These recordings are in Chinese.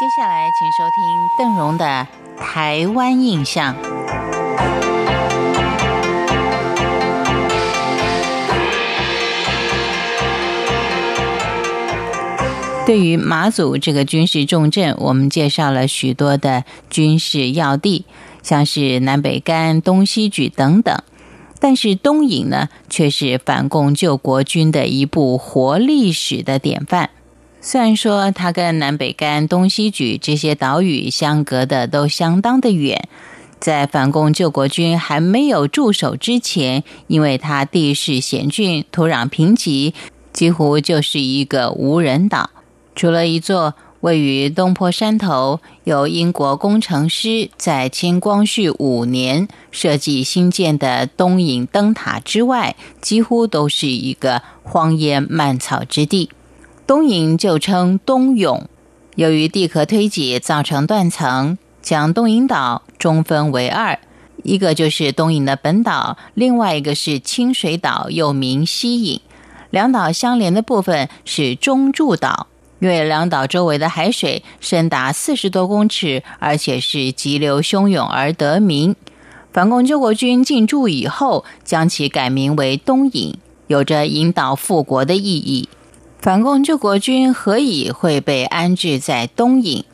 接下来，请收听邓荣的《台湾印象》。对于马祖这个军事重镇，我们介绍了许多的军事要地，像是南北干、东西举等等。但是东引呢，却是反共救国军的一部活历史的典范。虽然说它跟南北干、东西举这些岛屿相隔的都相当的远，在反攻救国军还没有驻守之前，因为它地势险峻、土壤贫瘠，几乎就是一个无人岛。除了一座位于东坡山头、由英国工程师在清光绪五年设计新建的东引灯塔之外，几乎都是一个荒烟蔓草之地。东引就称东涌，由于地壳推挤造成断层，将东引岛中分为二，一个就是东引的本岛，另外一个是清水岛，又名西引。两岛相连的部分是中柱岛，因为两岛周围的海水深达四十多公尺，而且是急流汹涌而得名。反共救国军进驻以后，将其改名为东引，有着引导复国的意义。反共救国军何以会被安置在东引？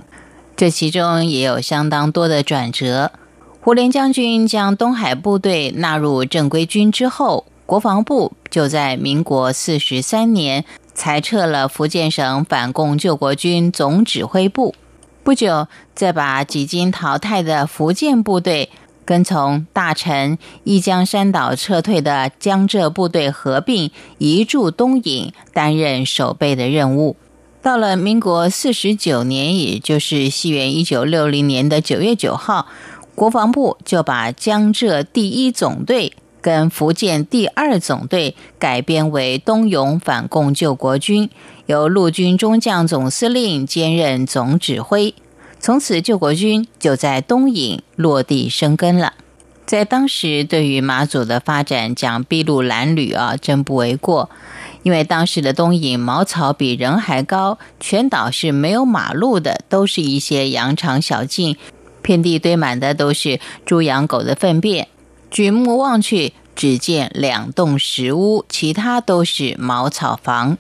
这其中也有相当多的转折。胡琏将军将东海部队纳入正规军之后，国防部就在民国四十三年裁撤了福建省反共救国军总指挥部，不久再把几经淘汰的福建部队。跟从大臣一江山岛撤退的江浙部队合并移驻东引，担任守备的任务。到了民国四十九年，也就是西元一九六零年的九月九号，国防部就把江浙第一总队跟福建第二总队改编为东涌反共救国军，由陆军中将总司令兼任总指挥。从此，救国军就在东引落地生根了。在当时，对于马祖的发展讲筚路蓝缕啊，真不为过。因为当时的东引茅草比人还高，全岛是没有马路的，都是一些羊肠小径，遍地堆满的都是猪羊狗的粪便。举目望去，只见两栋石屋，其他都是茅草房。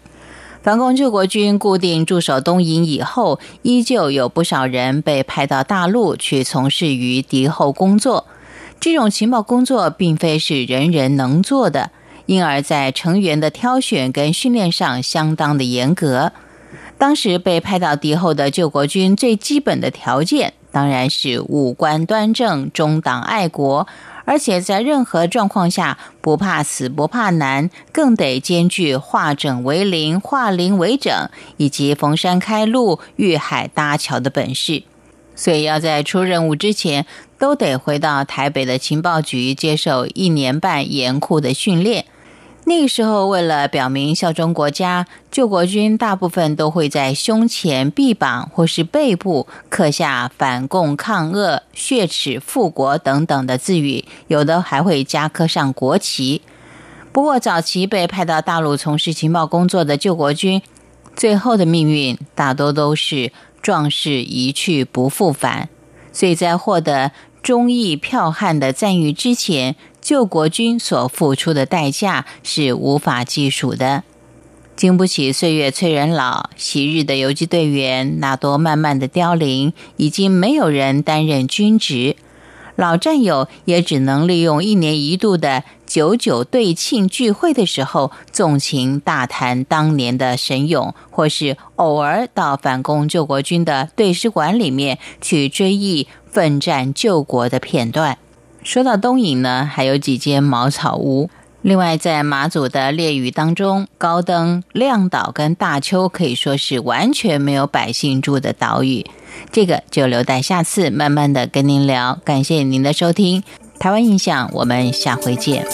反共救国军固定驻守东营以后，依旧有不少人被派到大陆去从事于敌后工作。这种情报工作并非是人人能做的，因而，在成员的挑选跟训练上相当的严格。当时被派到敌后的救国军，最基本的条件当然是五官端正、中党爱国。而且在任何状况下不怕死不怕难，更得兼具化整为零、化零为整，以及逢山开路、遇海搭桥的本事。所以要在出任务之前，都得回到台北的情报局接受一年半严酷的训练。那个时候，为了表明效忠国家，救国军大部分都会在胸前、臂膀或是背部刻下“反共抗恶、血耻复国”等等的字语，有的还会加刻上国旗。不过，早期被派到大陆从事情报工作的救国军，最后的命运大多都是壮士一去不复返，所以在获得忠义票悍的赞誉之前。救国军所付出的代价是无法计数的，经不起岁月催人老。昔日的游击队员那多慢慢的凋零，已经没有人担任军职，老战友也只能利用一年一度的九九队庆聚会的时候，纵情大谈当年的神勇，或是偶尔到反攻救国军的队史馆里面去追忆奋战救国的片段。说到东引呢，还有几间茅草屋。另外，在马祖的列屿当中，高登、亮岛跟大丘可以说是完全没有百姓住的岛屿。这个就留待下次慢慢的跟您聊。感谢您的收听，台湾印象，我们下回见。